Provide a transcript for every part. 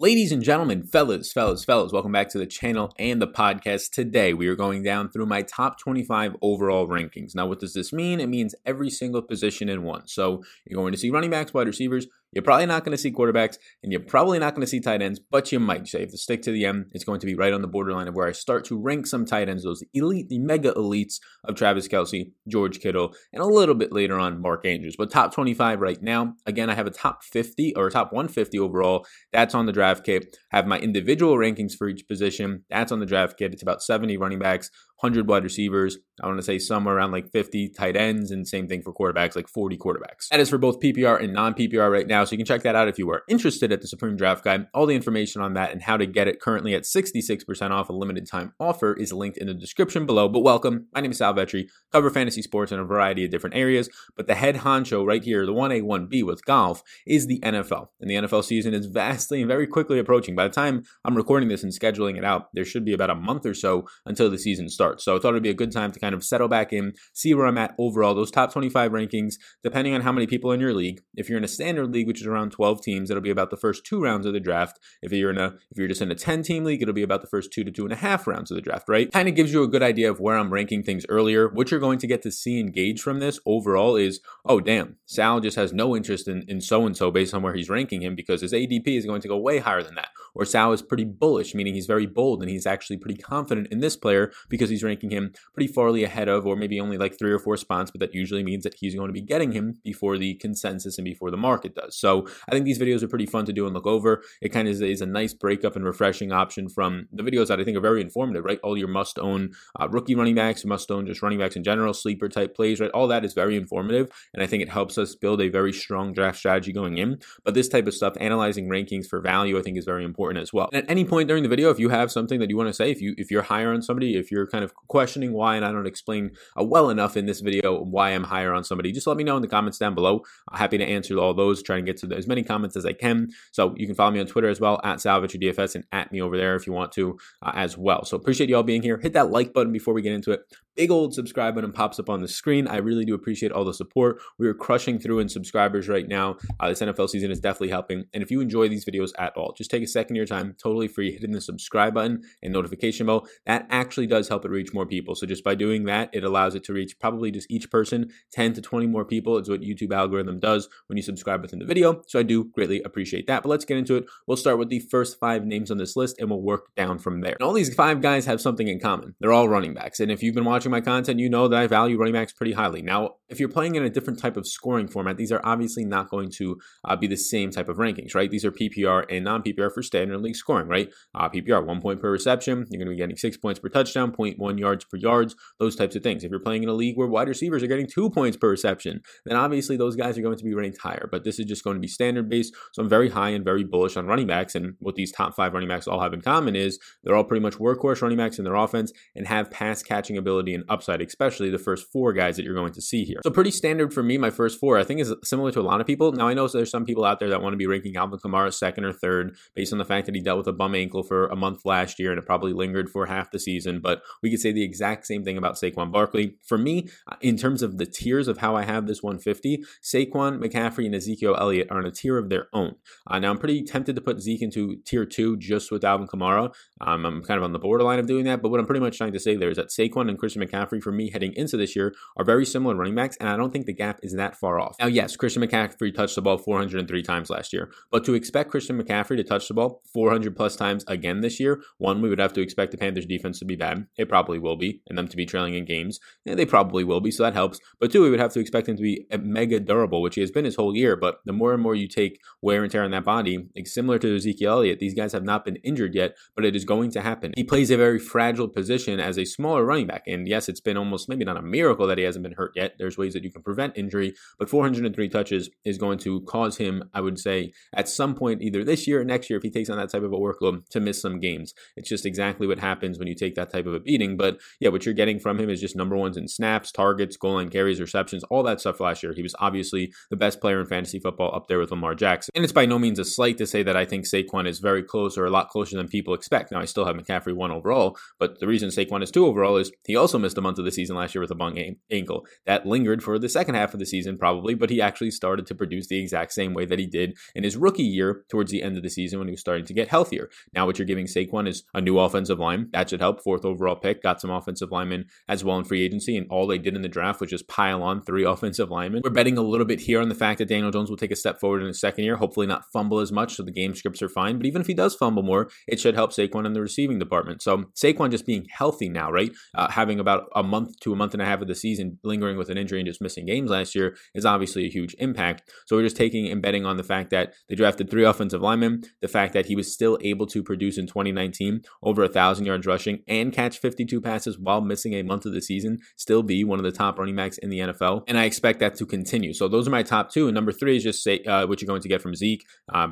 Ladies and gentlemen, fellas, fellas, fellas, welcome back to the channel and the podcast. Today, we are going down through my top 25 overall rankings. Now, what does this mean? It means every single position in one. So, you're going to see running backs, wide receivers, you're probably not going to see quarterbacks, and you're probably not going to see tight ends, but you might. So, have to stick to the end. It's going to be right on the borderline of where I start to rank some tight ends, those elite, the mega elites of Travis Kelce, George Kittle, and a little bit later on, Mark Andrews. But top 25 right now, again, I have a top 50 or top 150 overall. That's on the draft kit. I Have my individual rankings for each position. That's on the draft kit. It's about 70 running backs, 100 wide receivers. I want to say somewhere around like 50 tight ends, and same thing for quarterbacks, like 40 quarterbacks. That is for both PPR and non PPR right now. So you can check that out if you are interested at the Supreme Draft Guide. All the information on that and how to get it currently at 66% off a limited time offer is linked in the description below. But welcome. My name is Sal Vetri, cover fantasy sports in a variety of different areas. But the head honcho right here, the 1A, 1B with golf, is the NFL. And the NFL season is vastly and very quickly approaching. By the time I'm recording this and scheduling it out, there should be about a month or so until the season starts. So I thought it'd be a good time to kind of settle back in, see where I'm at overall. Those top 25 rankings, depending on how many people in your league. If you're in a standard league, which is around 12 teams, it'll be about the first two rounds of the draft. If you're in a if you're just in a 10 team league, it'll be about the first two to two and a half rounds of the draft, right? Kind of gives you a good idea of where I'm ranking things earlier. What you're going to get to see and gauge from this overall is, oh damn, Sal just has no interest in, in so and so based on where he's ranking him because his ADP is going to go way higher than that. Or Sal is pretty bullish, meaning he's very bold and he's actually pretty confident in this player because he's ranking him pretty farly ahead of, or maybe only like three or four spots, but that usually means that he's going to be getting him before the consensus and before the market does. So I think these videos are pretty fun to do and look over. It kind of is, is a nice breakup and refreshing option from the videos that I think are very informative, right? All your must own uh, rookie running backs, must own just running backs in general, sleeper type plays, right? All that is very informative. And I think it helps us build a very strong draft strategy going in. But this type of stuff, analyzing rankings for value, I think is very important as well. And at any point during the video, if you have something that you want to say, if you if you're higher on somebody, if you're kind of questioning why, and I don't explain uh, well enough in this video why I'm higher on somebody, just let me know in the comments down below. I'm happy to answer all those, try and get to as many comments as I can. So you can follow me on Twitter as well at DFS and at me over there if you want to uh, as well. So appreciate you all being here. Hit that like button before we get into it. Big old subscribe button pops up on the screen. I really do appreciate all the support. We are crushing through in subscribers right now. Uh, this NFL season is definitely helping. And if you enjoy these videos at all, just take a second of your time, totally free, hitting the subscribe button and notification bell. That actually does help it reach more people. So just by doing that, it allows it to reach probably just each person 10 to 20 more people. It's what YouTube algorithm does when you subscribe within the video. So I do greatly appreciate that. But let's get into it. We'll start with the first five names on this list and we'll work down from there. And all these five guys have something in common. They're all running backs. And if you've been watching my content, you know that I value running backs pretty highly. Now, if you're playing in a different type of scoring format, these are obviously not going to uh, be the same type of rankings, right? These are PPR and non PPR for standard league scoring, right? Uh, PPR, one point per reception. You're going to be getting six points per touchdown, 0.1 yards per yards, those types of things. If you're playing in a league where wide receivers are getting two points per reception, then obviously those guys are going to be ranked higher. But this is just going to be standard based. So I'm very high and very bullish on running backs. And what these top five running backs all have in common is they're all pretty much workhorse running backs in their offense and have pass catching ability and upside, especially the first four guys that you're going to see here. So pretty standard for me, my first four, I think is similar to a lot of people. Now I know there's some people out there that want to be ranking Alvin Kamara second or third based on the fact that he dealt with a bum ankle for a month last year and it probably lingered for half the season. But we could say the exact same thing about Saquon Barkley. For me, uh, in terms of the tiers of how I have this 150, Saquon, McCaffrey, and Ezekiel Elliott are in a tier of their own. Uh, now I'm pretty tempted to put Zeke into tier two just with Alvin Kamara. Um, I'm kind of on the borderline of doing that, but what I'm pretty much trying to say there is that Saquon and Christian McCaffrey, for me heading into this year, are very similar running backs, and I don't think the gap is that far off. Now, yes, Christian McCaffrey touched the ball 403 times last year, but to expect Christian McCaffrey to touch the ball 400 plus times again this year, one, we would have to expect the Panthers defense to be bad. It probably will be, and them to be trailing in games. And they probably will be, so that helps. But two, we would have to expect him to be eh, mega durable, which he has been his whole year. But the more and more you take wear and tear on that body, like similar to Ezekiel Elliott, these guys have not been injured yet, but it is going to happen. He plays a very fragile position as a smaller running back. And yes, it's been almost maybe not a miracle that he hasn't been hurt yet. There's ways that you can prevent injury, but 403 touches is going to cause him, I would say, at some point, either this year or next year, if he takes on that type of a workload, to miss some games. It's just exactly what happens when you take that type of a beating. But yeah, what you're getting from him is just number ones in snaps, targets, goal line carries, receptions, all that stuff last year. He was obviously the best player in fantasy football up there with Lamar Jackson. And it's by no means a slight to say that I think Saquon is very close or a lot closer than people expect. Now, I still have McCaffrey one overall, but the reason Saquon is two overall is he also missed a month of the season last year with a bung ankle. That lingered for the second half of the season, probably, but he actually started to produce the exact same way that he did in his rookie year towards the end of the season when he was starting to get healthier. Now, what you're giving Saquon is a new offensive line. That should help. Fourth overall pick, got some offensive linemen as well in free agency, and all they did in the draft was just pile on three offensive linemen. We're betting a little bit here on the fact that Daniel Jones will take a step forward in his second year, hopefully not fumble as much, so the game scripts are fine. But even if he does fumble more, it should help Saquon in the receiving department. So Saquon just being healthy now, right? Uh, having about a month to a month and a half of the season lingering with an injury and just missing games last year is obviously a huge impact. So we're just taking and betting on the fact that they drafted three offensive linemen, the fact that he was still able to produce in 2019 over a thousand yards rushing and catch 52 passes while missing a month of the season, still be one of the top running backs in the NFL. And I expect that to continue. So those are my top two. And number three is just say uh, what you're going to get from Zeke.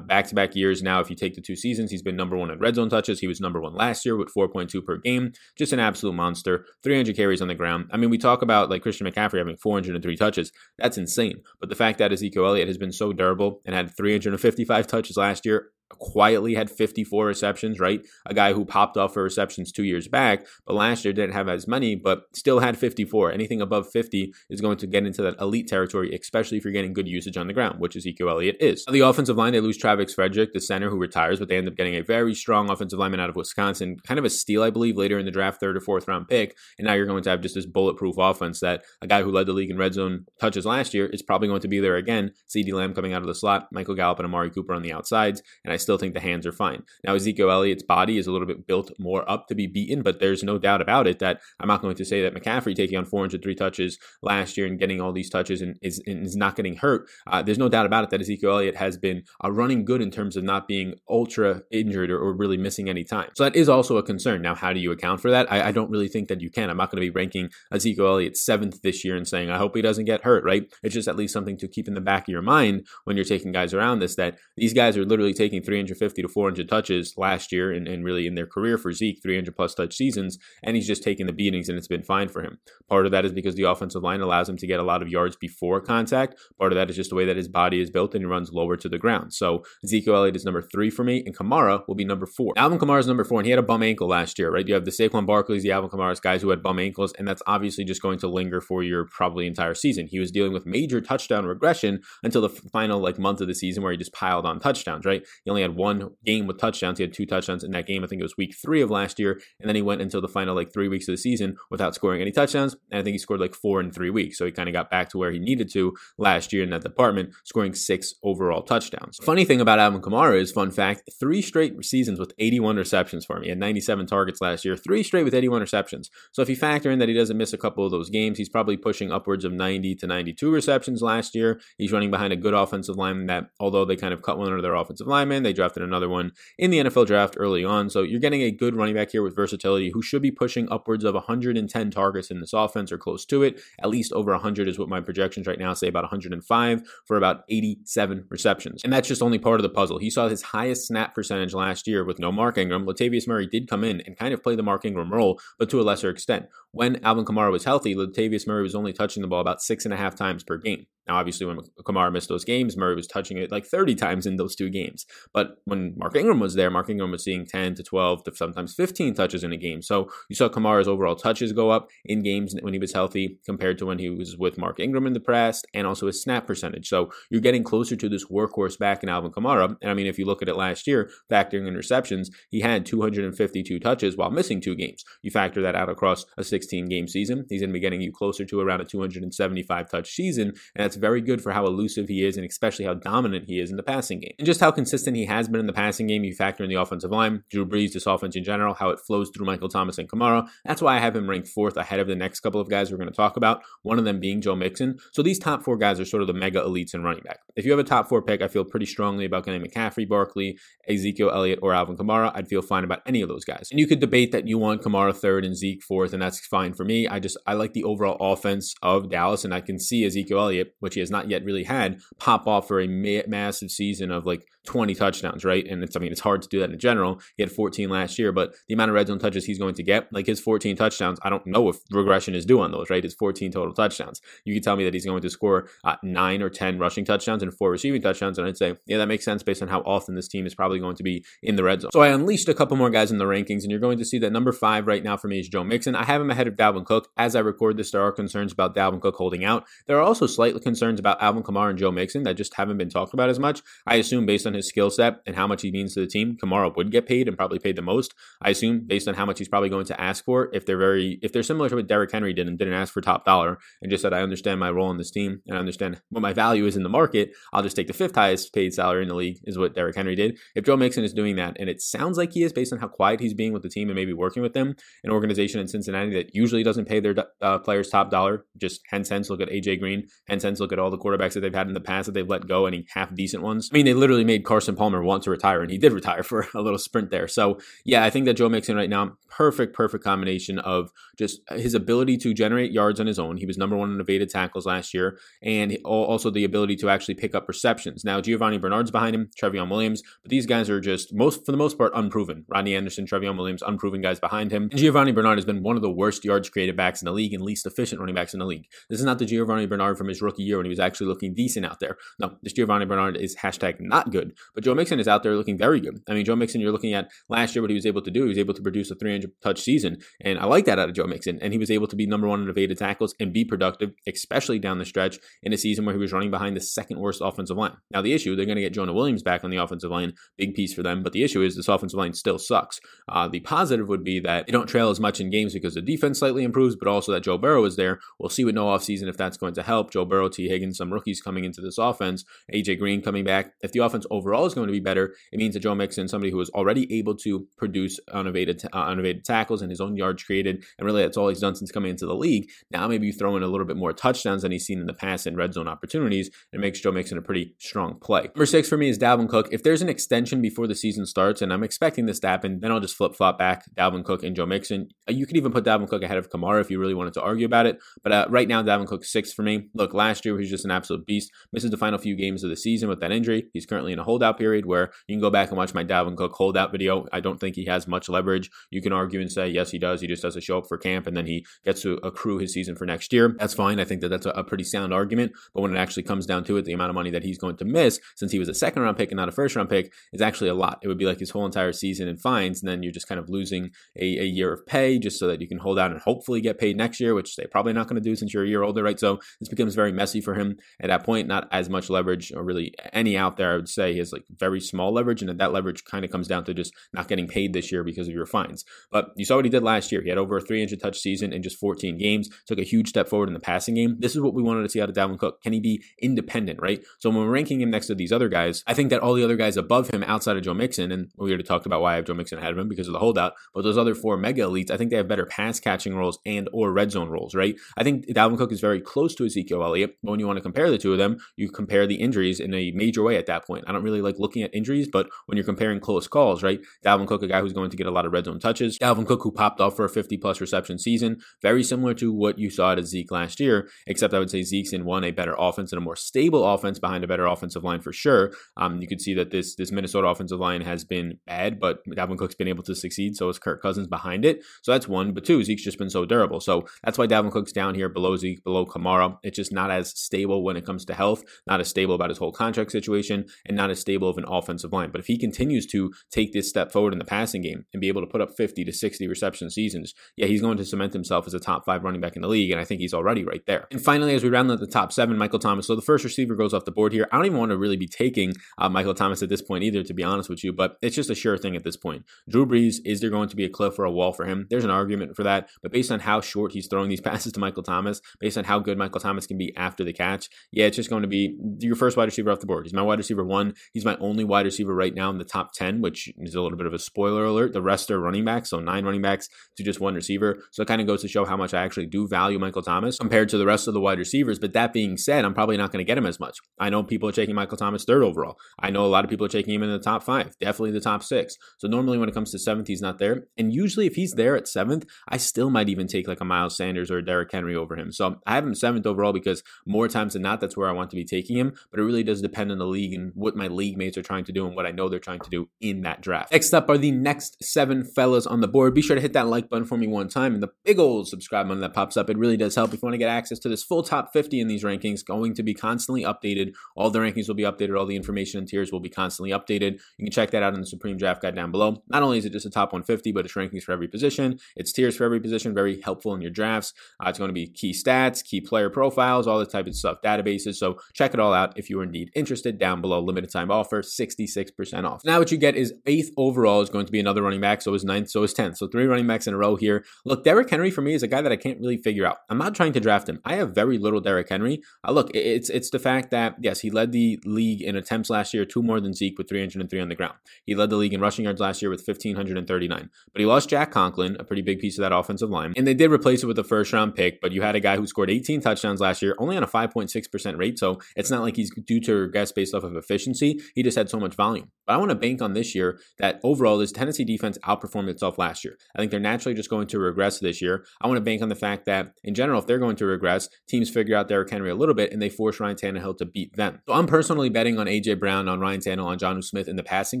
Back to back years now, if you take the two seasons, he's been number one in red zone touches. He was number one last year with 4.2 per game. Just an absolute monster. 300 carries on the ground. I mean, we talk about like Christian McCaffrey having 403 touches. That's insane. But the fact that Ezekiel Elliott has been so durable and had 355 touches last year, quietly had 54 receptions, right? A guy who popped off for receptions two years back, but last year didn't have as many, but still had 54. Anything above 50 is going to get into that elite territory, especially if you're getting good usage on the ground, which Ezekiel Elliott is. On the offensive line, they lose Travis Frederick, the center who retires, but they end up getting a very strong offensive lineman out of Wisconsin, kind of a steal, I believe, later in the draft, third or fourth round pick. And now you're going to have just this bulletproof offense that a guy who led the league in red zone touches last year is probably going to be there again. CeeDee Lamb coming out of the slot, Michael Gallup and Amari Cooper on the outsides, and I still think the hands are fine. Now, Ezekiel Elliott's body is a little bit built more up to be beaten, but there's no doubt about it that I'm not going to say that McCaffrey taking on 403 touches last year and getting all these touches and is, and is not getting hurt. Uh, there's no doubt about it that Ezekiel Elliott has been uh, running good in terms of not being ultra injured or, or, really missing any time. So that is also a concern. Now, how do you account for that? I, I don't really think that you can. I'm not going to be ranking Ezekiel Elliott seventh this year and saying, I hope he doesn't get hurt, right? It's just at least something to keep in the back of your mind when you're taking guys around this that these guys are literally taking 350 to 400 touches last year and, and really in their career for Zeke, 300 plus touch seasons, and he's just taking the beatings and it's been fine for him. Part of that is because the offensive line allows him to get a lot of yards before contact. Part of that is just the way that his body is built and he runs lower to the ground. So Ezekiel Elliott is number three for me, and Kamara will be number four. Alvin Kamara is number four, and he had a bum ankle last year, right? You have the Saquon Barkleys, the Alvin Kamara's guys who had bum ankles, and that's obviously just going to linger for your probably entire season. He was dealing with major touchdown regression until the final like month of the season where he just piled on touchdowns, right? He only had one game with touchdowns. He had two touchdowns in that game. I think it was week three of last year. And then he went until the final like three weeks of the season without scoring any touchdowns. And I think he scored like four in three weeks. So he kind of got back to where he needed to last year in that department, scoring six overall touchdowns. Funny thing about Alvin Kamara is, fun fact, three straight seasons with 81 receptions for him. He had 97 targets last year, three straight with 81 receptions. So if you factor in that he doesn't miss a couple of those games, he's probably pushing upwards of 90 to 92 receptions last year. He's running behind a good offensive lineman that, although they kind of cut one of their offensive linemen, they drafted another one in the NFL draft early on. So you're getting a good running back here with versatility who should be pushing upwards of 110 targets in this offense or close to it. At least over 100 is what my projections right now say, about 105 for about 87 receptions. And that's just only part of the puzzle. He saw his highest snap percentage last year with no Mark Ingram. Latavius Murray did come in and kind of play the Mark Ingram role, but to a lesser extent. When Alvin Kamara was healthy, Latavius Murray was only touching the ball about six and a half times per game. Now, obviously, when Kamara missed those games, Murray was touching it like 30 times in those two games. But when Mark Ingram was there, Mark Ingram was seeing 10 to 12 to sometimes 15 touches in a game. So you saw Kamara's overall touches go up in games when he was healthy compared to when he was with Mark Ingram in the past and also his snap percentage. So you're getting closer to this workhorse back in Alvin Kamara. And I mean, if you look at it last year, factoring in receptions, he had 252 touches while missing two games. You factor that out across a 16 game season, he's going to be getting you closer to around a 275 touch season. And that's very good for how elusive he is and especially how dominant he is in the passing game. And just how consistent he has been in the passing game, you factor in the offensive line, Drew Brees, this offense in general, how it flows through Michael Thomas and Kamara. That's why I have him ranked fourth ahead of the next couple of guys we're going to talk about, one of them being Joe Mixon. So these top four guys are sort of the mega elites in running back. If you have a top four pick, I feel pretty strongly about getting McCaffrey, Barkley, Ezekiel Elliott, or Alvin Kamara. I'd feel fine about any of those guys. And you could debate that you want Kamara third and Zeke fourth, and that's fine for me. I just I like the overall offense of Dallas, and I can see Ezekiel Elliott, which he has not yet really had, pop off for a ma- massive season of like 20 touchdowns, right? And it's, I mean, it's hard to do that in general. He had 14 last year, but the amount of red zone touches he's going to get, like his 14 touchdowns, I don't know if regression is due on those, right? It's 14 total touchdowns. You can tell me that he's going to score uh, nine or 10 rushing touchdowns and four receiving touchdowns. And I'd say, yeah, that makes sense based on how often this team is probably going to be in the red zone. So I unleashed a couple more guys in the rankings, and you're going to see that number five right now for me is Joe Mixon. I have him ahead ahead of Dalvin Cook. As I record this, there are concerns about Dalvin Cook holding out. There are also slight concerns about Alvin Kamara and Joe Mixon that just haven't been talked about as much. I assume based on his skill set and how much he means to the team, Kamara would get paid and probably paid the most. I assume based on how much he's probably going to ask for, if they're very if they're similar to what Derrick Henry did and didn't ask for top dollar and just said I understand my role in this team and I understand what my value is in the market, I'll just take the fifth highest paid salary in the league is what Derrick Henry did. If Joe Mixon is doing that, and it sounds like he is based on how quiet he's being with the team and maybe working with them, an organization in Cincinnati that usually doesn't pay their uh, players top dollar, just hence hence look at AJ Green, hence hence look at all the quarterbacks that they've had in the past that they've let go, any half decent ones. I mean, they literally made Carson Palmer want to retire, and he did retire for a little sprint there. So yeah, I think that Joe Mixon right now, perfect, perfect combination of just his ability to generate yards on his own. He was number one in evaded tackles last year, and also the ability to actually pick up receptions. Now Giovani Bernard's behind him, Trayveon Williams, but these guys are just most for the most part unproven. Rodney Anderson, Trayveon Williams, unproven guys behind him. And Giovani Bernard has been one of the worst yards created backs in the league and least efficient running backs in the league. This is not the Giovani Bernard from his rookie year when he was actually looking decent out there. No, this Giovani Bernard is hashtag not good, but Joe Mixon is out there looking very good. I mean, Joe Mixon, you're looking at last year what he was able to do. He was able to produce a 300 touch season, and I like that out of Joe Mixon. And he was able to be number one in evaded tackles and be productive, especially down the stretch in a season where he was running behind the second worst offensive line. Now, the issue, they're going to get Jonah Williams back on the offensive line, big piece for them, but the issue is this offensive line still sucks. Uh, the positive would be that they don't trail as much in games because the defense slightly improves, but also that Joe Burrow is there. We'll see with no offseason if that's going to help. Joe Burrow, Tee Higgins, some rookies coming into this offense, AJ Green coming back. If the offense overall is going to be better, it means that Joe Mixon, somebody who is already able to produce unevaded, uh, tackles and his own yards created, and really that's all he's done since coming into the league. Now maybe you throw in a little bit more touchdowns than he's seen in the past in red zone opportunities, and makes Joe Mixon a pretty strong play. Number six for me is Dalvin Cook. If there's an extension before the season starts, and I'm expecting this to happen, then I'll just flip flop back Dalvin Cook and Joe Mixon. Uh, you could even put Dalvin Cook ahead of Kamara if you really wanted to argue about it. But uh, right now, Dalvin Cook six for me. Look, last year he was just an absolute beast. Misses the final few games of the season with that injury. He's currently in a holdout period where you can go back and watch my Dalvin Cook holdout video. I don't think he has much leverage. You can argue and say yes, he does. He just doesn't show up for camp and then he gets to accrue his season for next year. That's fine. I think that that's a, a pretty sound argument. But when it actually comes down to it, the amount of money that he's going to miss since he was a second round pick and not a first round pick is actually a lot. It would be like his whole entire season in fines, and then you're just kind of losing a, a year of pay just so that you can hold out and hopefully get paid next year, which they're probably not going to do since you're a year older, right? So this becomes very messy for him at that point. Not as much leverage or really any out there. I would say has like very small leverage, and that leverage kind of comes down to just not getting paid this year because of your fines. But you saw what he did last year. He had over a 300 touch season in just 14 games, took a huge step forward in the passing game. This is what we wanted to see out of Dalvin Cook. Can he be independent, right? So when we're ranking him next to these other guys, I think that all the other guys above him outside of Joe Mixon, and we already talked about why I have Joe Mixon ahead of him because of the holdout, but those other four mega elites, I think they have better pass catching roles and or red zone roles, right? I think Dalvin Cook is very close to Ezekiel Elliott, but when you want to compare the two of them, you compare the injuries in a major way at that point. I don't really like looking at injuries, but when you're comparing close calls, right? Dalvin Cook, a guy who's going to get a lot of red zone touches. Dalvin Cook, who popped off for a 50 plus reception season, very similar to what you saw at Zeke last year, except I would say Zeke's in one, a better offense and a more stable offense behind a better offensive line for sure. Um, you could see that this this Minnesota offensive line has been bad, but Dalvin Cook's been able to succeed. So is Kirk Cousins behind it. So that's one. But two, Zeke's just been so durable. So that's why Dalvin Cook's down here below Zeke, below Kamara. It's just not as stable when it comes to health, not as stable about his whole contract situation, and not as stable of an offensive line. But if he continues to take this step forward in the passing game and be able to put up 50 to 60 reception seasons, yeah, he's going to cement himself as a top five running back in the league. And I think he's already right there. And finally, as we round out the top seven, Michael Thomas. So the first receiver goes off the board here. I don't even want to really be taking uh, Michael Thomas at this point either, to be honest with you, but it's just a sure thing at this point. Drew Brees, is there going to be a cliff or a wall for him? There's an argument for that, but based on how short he's throwing these passes to Michael Thomas, based on how good Michael Thomas can be after the catch, yeah, it's just going to be your first wide receiver off the board. He's my wide receiver one. He's my only wide receiver right now in the top 10, which is a little bit of a spoiler alert. The rest are running backs, so nine running backs to just one receiver. So it kind of goes to show how much I actually do value Michael Thomas compared to the rest of the wide receivers. But that being said, I'm probably not going to get him as much. I know people are taking Michael Thomas third overall. I know a lot of people are taking him in the top five, definitely the top six. So normally when it comes to seventh, he's not there. And usually if he's there at seventh, I still might even take like a Miles Sanders or a Derrick Henry over him. So I have him seventh overall because more times than not, that's where I want to be taking him. But it really does depend on the league and what my league mates are trying to do and what I know they're trying to do in that draft. Next up are the next seven fellas on the board. Be sure to hit that like button for me one time and the big old subscribe button that pops up. It really does help if you want to get access to this full top 50 in these rankings, going to be constantly updated. All the rankings will be updated, all the information and tiers will be constantly updated. You can check that out in the Supreme Draft Guide down below. Not only is it just a top 150, but it's rankings for every position, it's tiers for every position very helpful in your drafts. Uh, it's going to be key stats, key player profiles, all this type of stuff, databases. So check it all out if you are indeed interested. Down below, limited time offer, 66% off. Now, what you get is eighth overall is going to be another running back. So is ninth, so is 10th. So three running backs in a row here. Look, Derrick Henry for me is a guy that I can't really figure out. I'm not trying to draft him. I have very little Derrick Henry. Uh, look, it's it's the fact that yes, he led the league in attempts last year, two more than Zeke with 303 on the ground. He led the league in rushing yards last year with 1539. But he lost Jack Conklin, a pretty big piece of that offensive line, and they did replace it with a first round pick. But you had a guy who scored 18 touchdowns last year, only on a 5.6% rate. So it's not like he's due to regress based off of efficiency. He just had so much volume. But I want to bank on this year that overall this Tennessee defense outperformed itself last year. I think they're naturally just going to regress this year. I want to bank on the fact that in general, if they're going to regress, teams figure out Derrick Henry a little bit and they force Ryan Tannehill to beat them. So I'm personally betting on AJ Brown, on Ryan Tannehill, on Jonnu Smith in the passing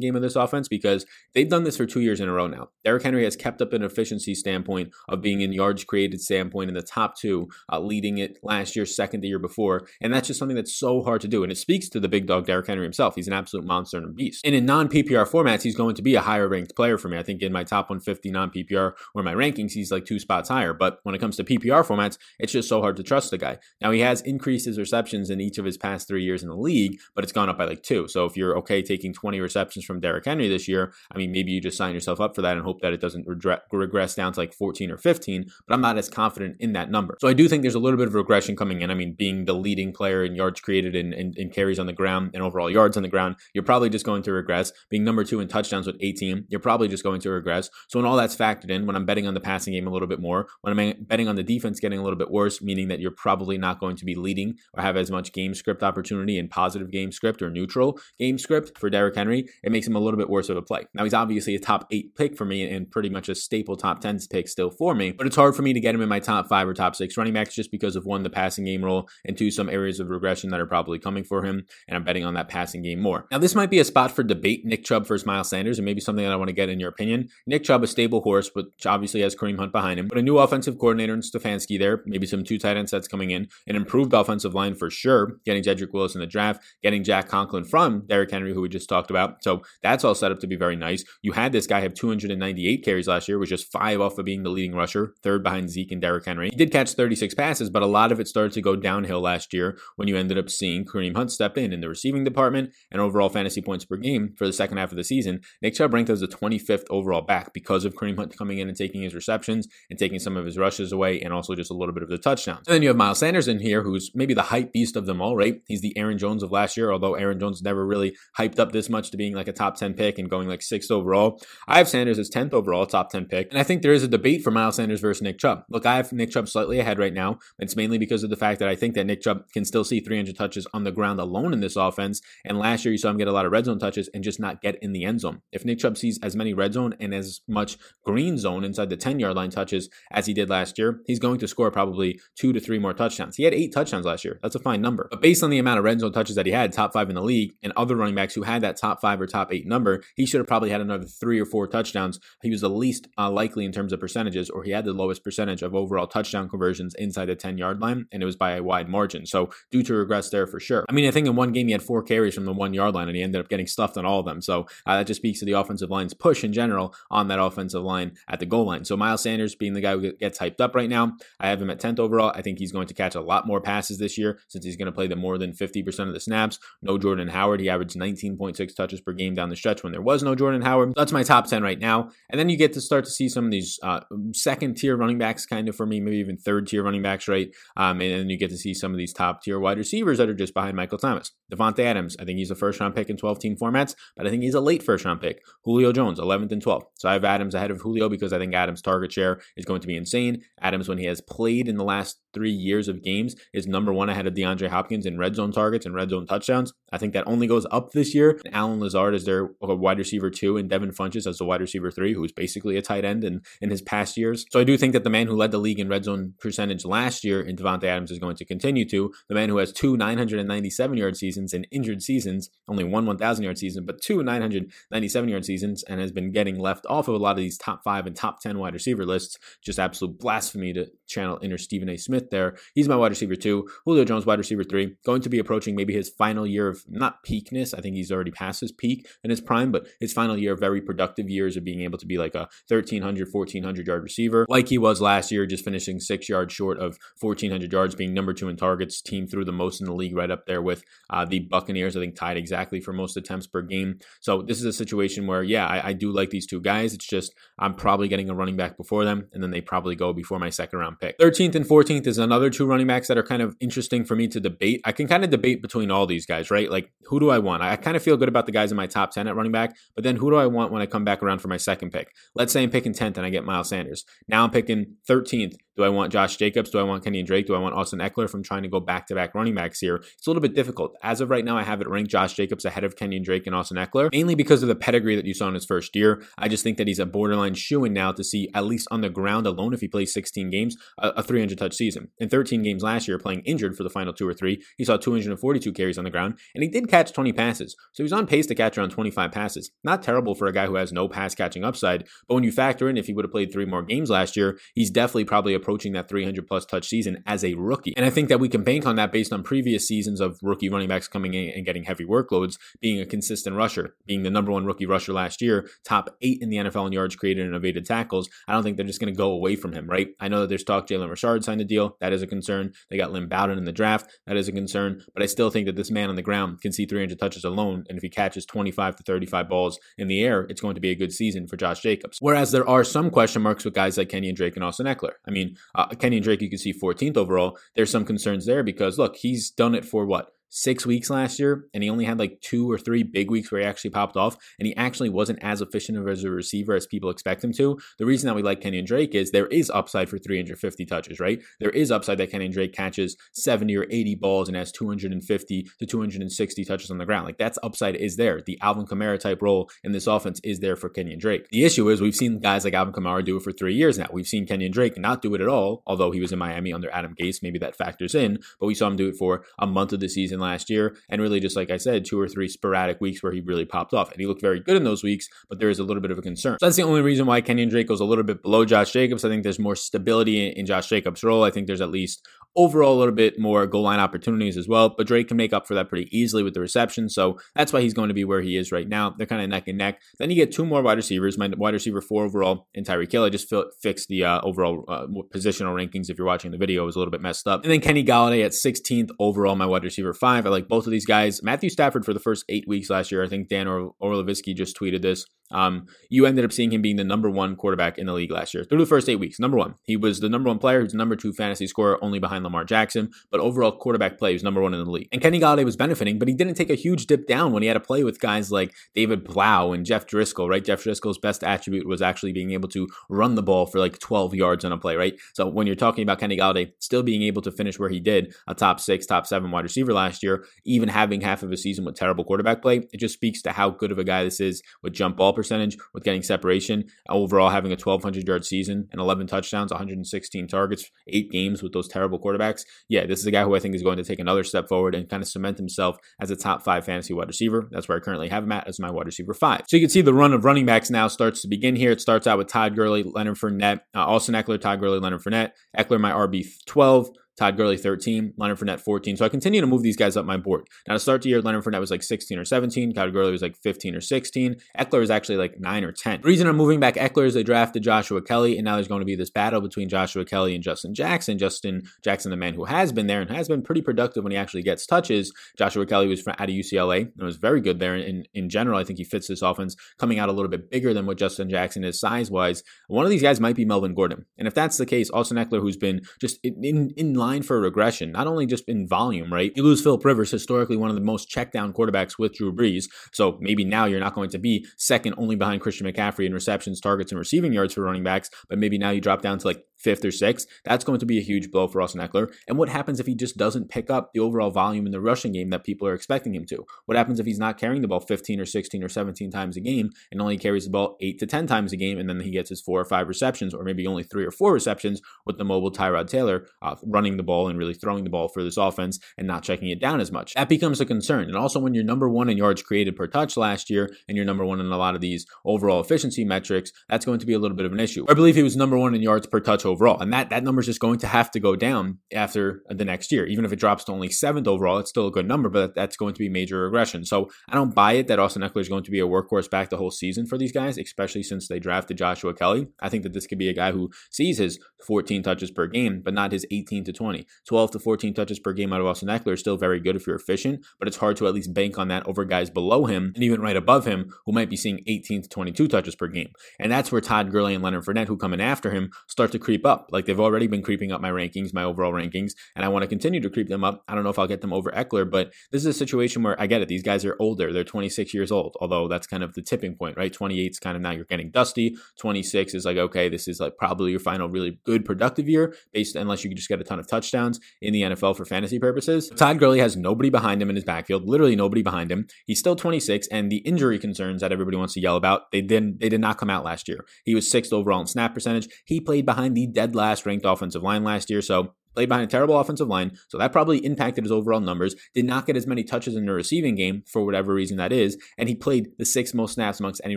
game of this offense because they've done this for two years in a row now. Derrick Henry has kept up an efficiency standpoint of being in yards created standpoint in the top two, uh, leading it last year, second the year before. And that's just something that's so hard to do. And it speaks to the big dog Derrick Henry himself. An absolute monster and a beast. And in non PPR formats, he's going to be a higher ranked player for me. I think in my top 150 non PPR or my rankings, he's like two spots higher. But when it comes to PPR formats, it's just so hard to trust the guy. Now, he has increased his receptions in each of his past three years in the league, but it's gone up by like two. So if you're okay taking 20 receptions from Derrick Henry this year, I mean, maybe you just sign yourself up for that and hope that it doesn't regress down to like 14 or 15, but I'm not as confident in that number. So I do think there's a little bit of regression coming in. I mean, being the leading player in yards created and, and, and carries on the ground and overall yards on the ground, you're probably just going to regress. Being number two in touchdowns with 18, you're probably just going to regress. So when all that's factored in, when I'm betting on the passing game a little bit more, when I'm betting on the defense getting a little bit worse, meaning that you're probably not going to be leading or have as much game script opportunity in positive game script or neutral game script for Derrick Henry, it makes him a little bit worse of a play. Now he's obviously a top eight pick for me and pretty much a staple top 10 pick still for me, but it's hard for me to get him in my top five or top six running backs just because of one, the passing game role, and two, some areas of regression that are probably coming for him. And I'm betting on that passing game more. Now, this might be a spot for debate Nick Chubb versus Miles Sanders, and maybe something that I want to get in your opinion. Nick Chubb, a stable horse, which obviously has Kareem Hunt behind him, but a new offensive coordinator in Stefanski there, maybe some two tight end sets coming in, an improved offensive line for sure, getting Jedrick Wills in the draft, getting Jack Conklin from Derrick Henry, who we just talked about. So that's all set up to be very nice. You had this guy have 298 carries last year, was just five off of being the leading rusher, third behind Zeke and Derrick Henry. He did catch 36 passes, but a lot of it started to go downhill last year when you ended up seeing Kareem Hunt step in in the receiving department and overall fantasy points per game for the second half of the season. Nick Chubb ranked as the 25th overall back because of Kareem Hunt coming in and taking his receptions and taking some of his rushes away and also just a little bit of the touchdowns. And then you have Miles Sanders in here, who's maybe the hype beast of them all, right? He's the Aaron Jones of last year, although Aaron Jones never really hyped up this much to being like a top 10 pick and going like sixth overall. I have Sanders as 10th overall, top 10 pick. And I think there is a debate for Miles Sanders versus Nick Chubb. Look, I have Nick Chubb slightly ahead right now. It's mainly because of the fact that I think that Nick Chubb can still see 300 touches on the ground alone in this offense. And last year, you saw him get a lot of red zone touches and just not get in the end zone. If Nick Chubb sees as many red zone and as much green zone inside the 10 yard line touches as he did last year, he's going to score probably two to three more touchdowns. He had eight touchdowns last year. That's a fine number. But based on the amount of red zone touches that he had, top five in the league, and other running backs who had that top five or top eight number, he should have probably had another three or four touchdowns. He was the least uh, likely in terms of percentages, or he had the lowest percentage of overall touchdown conversions inside the 10 yard line, and it was by a wide margin. So due to regress there for sure. I mean, I think in one game he had four carries from the one yard line, and he ended up getting stuffed on all of them. So uh, that just speaks to the offensive line's push in general on that offensive line at the goal line. So Miles Sanders being the guy who gets hyped up right now, I have him at 10th overall. I think he's going to catch a lot more passes this year since he's going to play the more than 50% of the snaps. No Jordan Howard. He averaged 19.6 touches per game down the stretch when there was no Jordan Howard. That's my top 10 right now. And then you get to start to see some of these uh, second tier running backs, kind of for me, maybe even third tier running backs, right? Um, and then you get to see some of these top tier wide receivers that are just behind Michael Thomas. Davante Adams, I think he's a first round pick in 12 team formats, but I think he's a late first round pick. Julio Jones, 11th and 12th. So I have Adams ahead of Julio because I think Adams' target share is going to be insane. Adams, when he has played in the last three years of games, is number one ahead of DeAndre Hopkins in red zone targets and red zone touchdowns. I think that only goes up this year. And Allen Lazard is their wide receiver two, and Devin Funchess as the wide receiver three, who's basically a tight end in, in his past years. So I do think that the man who led the league in red zone percentage last year in Davante Adams is going to continue to. The man who has two 997 yard seasons and injured seasons, only one 1,000 yard season, but two 997 yard seasons, and has been getting left off of a lot of these top five and top 10 wide receiver lists. Just absolute blasphemy to channel inner Stephen A. Smith there. He's my wide receiver two. Julio Jones, wide receiver three, going to be approaching maybe his final year of not peakness. I think he's already past his peak in his prime, but his final year of very productive years of being able to be like a 1,300, 1,400 yard receiver, like he was last year, just finishing six yards short of 1,400 yards, being number two in targets, team through the most in the league, right up there with uh, the Buccaneers. I think tied exactly for most attempts per game. So this is a situation where, yeah, I, I do like these two guys. It's just I'm probably getting a running back before them, and then they probably go before my second round pick. 13th and 14th is another two running backs that are kind of interesting for me to debate. I can kind of debate between all these guys, right? Like, who do I want? I kind of feel good about the guys in my top 10 at running back, but then who do I want when I come back around for my second pick? Let's say I'm picking 10th and I get Miles Sanders. Now I'm picking 13th. Do I want Josh Jacobs? Do I want Kenyan Drake? Do I want Austin Ekeler from trying to go back to back running backs here, it's a little bit difficult. As of right now, I have it ranked Josh Jacobs ahead of Kenyan Drake and Austin Ekeler, mainly because of the pedigree that you saw in his first year. I just think that he's a borderline shoe in now to see, at least on the ground alone, if he plays 16 games, a, a 300 touch season. In 13 games last year, playing injured for the final two or three, he saw 242 carries on the ground, and he did catch 20 passes. So he's on pace to catch around 25 passes. Not terrible for a guy who has no pass catching upside, but when you factor in if he would have played three more games last year, he's definitely probably approaching that 300 plus touch season as a rookie. And I think that we can bank on that based on previous seasons of rookie running backs coming in and getting heavy workloads, being a consistent rusher, being the number one rookie rusher last year, top eight in the NFL in yards created and evaded tackles. I don't think they're just going to go away from him, right? I know that there's talk Jalen Richard signed a deal. That is a concern. They got Lynn Bowden in the draft. That is a concern. But I still think that this man on the ground can see 300 touches alone. And if he catches 25 to 35 balls in the air, it's going to be a good season for Josh Jacobs. Whereas there are some question marks with guys like Kenyan Drake and Austin Ekeler. I mean, uh, Kenyan Drake, you can see 14th overall. There's some concerns there because, look, he's done it for what? Six weeks last year, and he only had like two or three big weeks where he actually popped off, and he actually wasn't as efficient as a receiver as people expect him to. The reason that we like Kenyan Drake is there is upside for 350 touches, right? There is upside that Kenyan Drake catches 70 or 80 balls and has 250 to 260 touches on the ground. Like that's upside is there. The Alvin Kamara type role in this offense is there for Kenyan Drake. The issue is we've seen guys like Alvin Kamara do it for three years now. We've seen Kenyan Drake not do it at all, although he was in Miami under Adam Gase. Maybe that factors in, but we saw him do it for a month of the season last year and really just like I said, two or three sporadic weeks where he really popped off. And he looked very good in those weeks, but there is a little bit of a concern. So that's the only reason why Kenyan Drake goes a little bit below Josh Jacobs. I think there's more stability in Josh Jacobs' role. I think there's at least overall a little bit more goal line opportunities as well. But Drake can make up for that pretty easily with the reception. So that's why he's going to be where he is right now. They're kind of neck and neck. Then you get two more wide receivers. My wide receiver four overall and Tyreek Hill. I just feel, fixed the uh, overall uh, positional rankings. If you're watching the video, it was a little bit messed up. And then Kenny Golladay at 16th overall, my wide receiver five. I like both of these guys. Matthew Stafford for the first eight weeks last year. I think Dan or- Orlovsky just tweeted this. Um, you ended up seeing him being the number one quarterback in the league last year through the first eight weeks. Number one, he was the number one player. who's number two fantasy scorer, only behind Lamar Jackson. But overall quarterback play, was number one in the league. And Kenny Golladay was benefiting, but he didn't take a huge dip down when he had to play with guys like David Blough and Jeff Driskel. Right, Jeff Driskel's best attribute was actually being able to run the ball for like 12 yards on a play. Right, so when you're talking about Kenny Golladay still being able to finish where he did, a top six, top seven wide receiver last year, even having half of a season with terrible quarterback play, it just speaks to how good of a guy this is with jump ball percentage, with getting separation. Overall, having a 1,200 yard season and 11 touchdowns, 116 targets, eight games with those terrible quarterbacks. Yeah, this is a guy who I think is going to take another step forward and kind of cement himself as a top five fantasy wide receiver. That's where I currently have him at as my wide receiver five. So you can see the run of running backs now starts to begin here. It starts out with Todd Gurley, Leonard Fournette, uh, Austin Ekeler, Todd Gurley, Leonard Fournette. Ekeler, my RB 12. Todd Gurley 13, Leonard Fournette 14. So I continue to move these guys up my board. Now to start the year, Leonard Fournette was like 16 or 17. Todd Gurley was like 15 or 16. Ekeler is actually like 9 or 10. The reason I'm moving back Ekeler is they drafted Joshua Kelley, and now there's going to be this battle between Joshua Kelley and Justin Jackson. Justin Jackson, the man who has been there and has been pretty productive when he actually gets touches. Joshua Kelley was out of UCLA and was very good there. In, in general, I think he fits this offense coming out a little bit bigger than what Justin Jackson is size wise. One of these guys might be Melvin Gordon. And if that's the case, Austin Ekeler, who's been just in, in line for regression, not only just in volume, right? You lose Philip Rivers, historically one of the most check down quarterbacks with Drew Brees. So maybe now you're not going to be second only behind Christian McCaffrey in receptions, targets, and receiving yards for running backs, but maybe now you drop down to like fifth or sixth, that's going to be a huge blow for Austin Ekeler. And what happens if he just doesn't pick up the overall volume in the rushing game that people are expecting him to? What happens if he's not carrying the ball 15 or 16 or 17 times a game and only carries the ball 8 to 10 times a game and then he gets his four or five receptions or maybe only three or four receptions with the mobile Tyrod Taylor uh, running the ball and really throwing the ball for this offense and not checking it down as much. That becomes a concern. And also, when you're number one in yards created per touch last year and you're number one in a lot of these overall efficiency metrics, that's going to be a little bit of an issue. I believe he was number one in yards per touch overall. And that, that number is just going to have to go down after the next year. Even if it drops to only seventh overall, it's still a good number, but that's going to be major regression. So I don't buy it that Austin Ekeler is going to be a workhorse back the whole season for these guys, especially since they drafted Joshua Kelley. I think that this could be a guy who sees his 14 touches per game, but not his 18 to 20. 12 to 14 touches per game out of Austin Ekeler is still very good if you're efficient, but it's hard to at least bank on that over guys below him and even right above him who might be seeing 18 to 22 touches per game. And that's where Todd Gurley and Leonard Fournette, who come in after him, start to creep up. Like they've already been creeping up my rankings, my overall rankings, and I want to continue to creep them up. I don't know if I'll get them over Ekeler, but this is a situation where I get it. These guys are older. They're 26 years old, although that's kind of the tipping point, right? 28 is kind of now you're getting dusty. 26 is like, okay, this is like probably your final really good productive year, based unless you just get a ton of touchdowns in the NFL for fantasy purposes. Todd Gurley has nobody behind him in his backfield, literally nobody behind him. He's still 26, and the injury concerns that everybody wants to yell about, they didn't they did not come out last year. He was sixth overall in snap percentage. He played behind the dead last ranked offensive line last year, so played behind a terrible offensive line, so that probably impacted his overall numbers. Did not get as many touches in the receiving game for whatever reason that is, and he played the sixth most snaps amongst any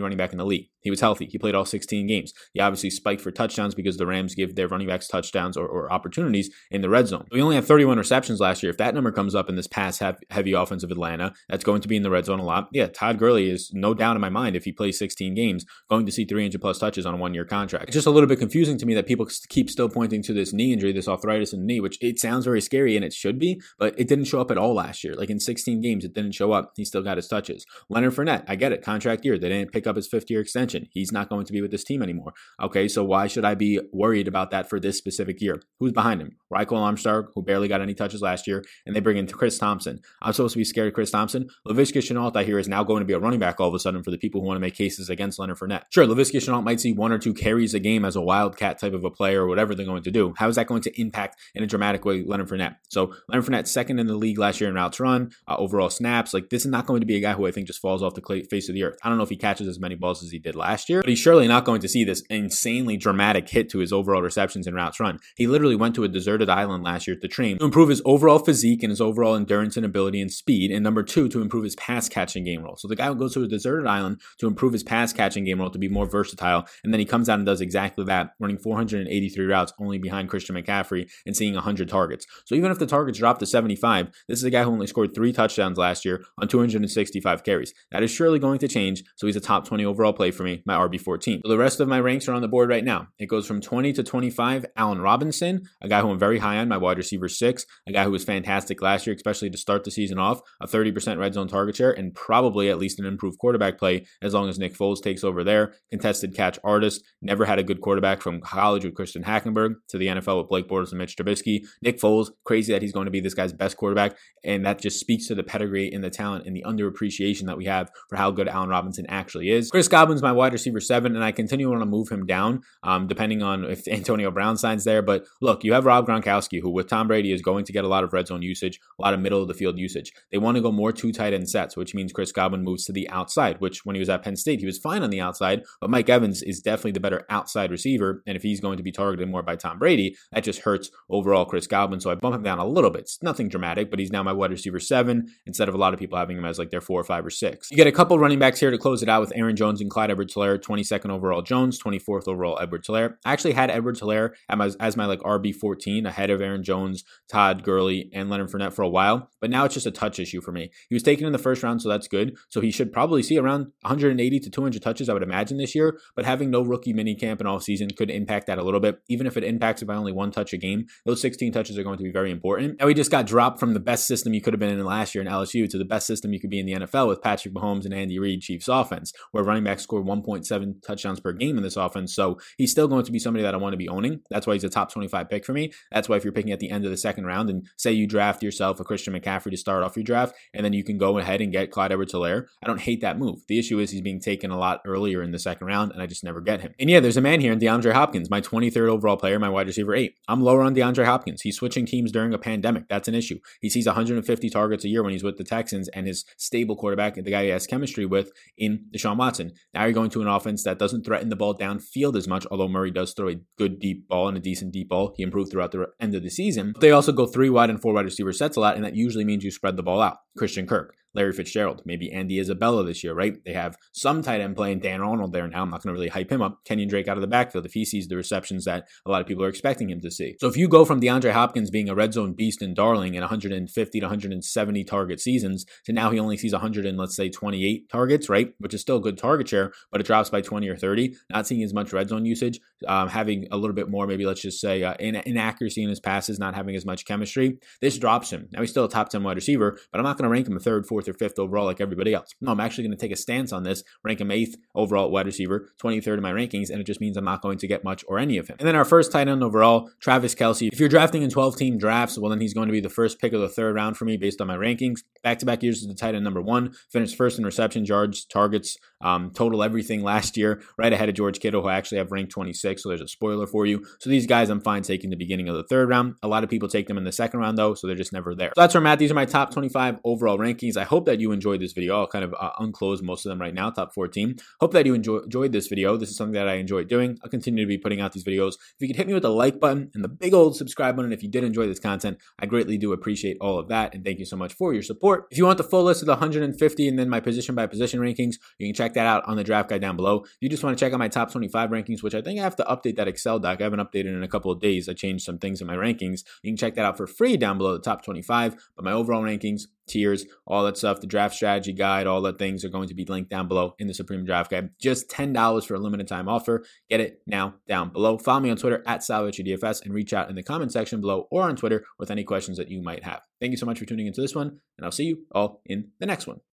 running back in the league. He was healthy. He played all 16 games. He obviously spiked for touchdowns because the Rams give their running backs touchdowns or, or opportunities in the red zone. We only had 31 receptions last year. If that number comes up in this pass heavy offense of Atlanta, that's going to be in the red zone a lot. Yeah, Todd Gurley is no doubt in my mind if he plays 16 games, going to see 300 plus touches on a one year contract. It's just a little bit confusing to me that people keep still pointing to this knee injury, this arthritis the knee, which it sounds very scary and it should be, but it didn't show up at all last year. Like in 16 games, it didn't show up. He still got his touches. Leonard Fournette, I get it, contract year. They didn't pick up his fifth year extension. He's not going to be with this team anymore. Okay, so why should I be worried about that for this specific year? Who's behind him? Ryquell Armstead, who barely got any touches last year, and they bring in Chris Thompson. I'm supposed to be scared of Chris Thompson. Laviska Shenault, I hear, is now going to be a running back all of a sudden for the people who want to make cases against Leonard Fournette. Sure, Laviska Shenault might see one or two carries a game as a wildcat type of a player or whatever they're going to do. How is that going to impact in a dramatic way Leonard Fournette? So Leonard Fournette second in the league last year in routes run, uh, overall snaps. Like this is not going to be a guy who I think just falls off the face of the earth. I don't know if he catches as many balls as he did last year, but he's surely not going to see this insanely dramatic hit to his overall receptions and routes run. He literally went to a deserted island last year to train to improve his overall physique and his overall endurance and ability and speed. And number two, to improve his pass catching game role. So the guy goes to a deserted island to improve his pass catching game role to be more versatile. And then he comes out and does exactly that, running 483 routes only behind Christian McCaffrey and seeing 100 targets. So even if the targets drop to 75, this is a guy who only scored three touchdowns last year on 265 carries. That is surely going to change. So he's a top 20 overall play for me, my RB14. So the rest of my ranks are on the board right now. It goes from 20 to 25. Allen Robinson, a guy who I'm very high on, my wide receiver six, a guy who was fantastic last year, especially to start the season off, a 30% red zone target share, and probably at least an improved quarterback play as long as Nick Foles takes over there. Contested catch artist, never had a good quarterback from college with Christian Hackenberg to the NFL with Blake Bortles and Mitch Trubisky. Nick Foles, crazy that he's going to be this guy's best quarterback, and that just speaks to the pedigree and the talent and the underappreciation that we have for how good Allen Robinson actually is. Chris Godwin's my wide receiver seven, and I continue to want to move him down, um, depending on if Antonio Brown signs there. But look, you have Rob Gronkowski, who with Tom Brady is going to get a lot of red zone usage, a lot of middle of the field usage. They want to go more two tight end sets, which means Chris Godwin moves to the outside, which when he was at Penn State, he was fine on the outside, but Mike Evans is definitely the better outside receiver. And if he's going to be targeted more by Tom Brady, that just hurts overall Chris Godwin. So I bump him down a little bit. It's nothing dramatic, but he's now my wide receiver seven instead of a lot of people having him as like their four or five or six. You get a couple running backs here to close it out with Aaron Jones and Clyde Edwards Helaire, 22nd overall Jones, 24th overall Edwards Helaire. I actually had Edwards Helaire as, as my like RB14 ahead of Aaron Jones, Todd Gurley, and Leonard Fournette for a while, but now it's just a touch issue for me. He was taken in the first round, so that's good. So he should probably see around 180 to 200 touches, I would imagine, this year, but having no rookie mini camp and all season could impact that a little bit. Even if it impacts it by only one touch a game, those 16 touches are going to be very important. And we just got dropped from the best system you could have been in last year in LSU to the best system you could be in the NFL with Patrick Mahomes and Andy Reid Chiefs offense, where running backs score 1.7 touchdowns per game in this offense. So he's still going to be somebody that I want to be owning. That's why he's a top 25 pick for me. That's why if you're picking at the end of the second round and say you draft yourself a Christian McCaffrey to start off your draft, and then you can go ahead and get Clyde Edwards Helaire, I don't hate that move. The issue is he's being taken a lot earlier in the second round, and I just never get him. And yeah, there's a man here in DeAndre Hopkins, my 23rd overall player, my wide receiver eight. I'm lower on DeAndre Hopkins. He's switching teams during a pandemic. That's an issue. He sees 150 targets a year when he's with the Texans and his stable quarterback, the guy he has chemistry with, in Deshaun Watson. Now you're going to an offense that doesn't threaten the ball downfield as much, although Murray does throw a good deep ball and a decent deep ball. He improved throughout the end of the season. But they also go three wide and four wide receiver sets a lot, and that usually means you spread the ball out. Christian Kirk. Larry Fitzgerald, maybe Andy Isabella this year, right? They have some tight end playing Dan Arnold there now. I'm not going to really hype him up. Kenyan Drake out of the backfield if he sees the receptions that a lot of people are expecting him to see. So if you go from DeAndre Hopkins being a red zone beast and darling in 150 to 170 target seasons to now he only sees 100 and let's say 28 targets, right? Which is still a good target share, but it drops by 20 or 30. Not seeing as much red zone usage, um, having a little bit more, maybe let's just say uh, inaccuracy in his passes, not having as much chemistry. This drops him. Now he's still a top 10 wide receiver, but I'm not going to rank him a third, fourth, or fifth overall like everybody else. No, I'm actually going to take a stance on this, rank him eighth overall wide receiver, 23rd in my rankings, and it just means I'm not going to get much or any of him. And then our first tight end overall, Travis Kelce. If you're drafting in 12 team drafts, well, then he's going to be the first pick of the third round for me based on my rankings. Back to back years as the tight end number one, finished first in reception yards, targets, um, total everything last year, right ahead of George Kittle, who I actually have ranked 26. So there's a spoiler for you. So these guys I'm fine taking the beginning of the third round. A lot of people take them in the second round though, so they're just never there. So that's where Matt. These are my top 25 overall rankings. I hope that you enjoyed this video. I'll kind of uh, unclose most of them right now, top 14. Hope that you enjoy, enjoyed this video. This is something that I enjoy doing. I'll continue to be putting out these videos. If you could hit me with the like button and the big old subscribe button if you did enjoy this content, I greatly do appreciate all of that. And thank you so much for your support. If you want the full list of the 150 and then my position by position rankings, you can check that out on the draft guide down below. If you just want to check out my top 25 rankings, which I think I have to update that Excel doc. I haven't updated in a couple of days. I changed some things in my rankings. You can check that out for free down below the top 25. But my overall rankings, tiers, all that stuff, the draft strategy guide, all the things are going to be linked down below in the Supreme Draft Guide. Just $10 for a limited time offer. Get it now down below. Follow me on Twitter at SalvageDFS and reach out in the comment section below or on Twitter with any questions that you might have. Thank you so much for tuning into this one, and I'll see you all in the next one.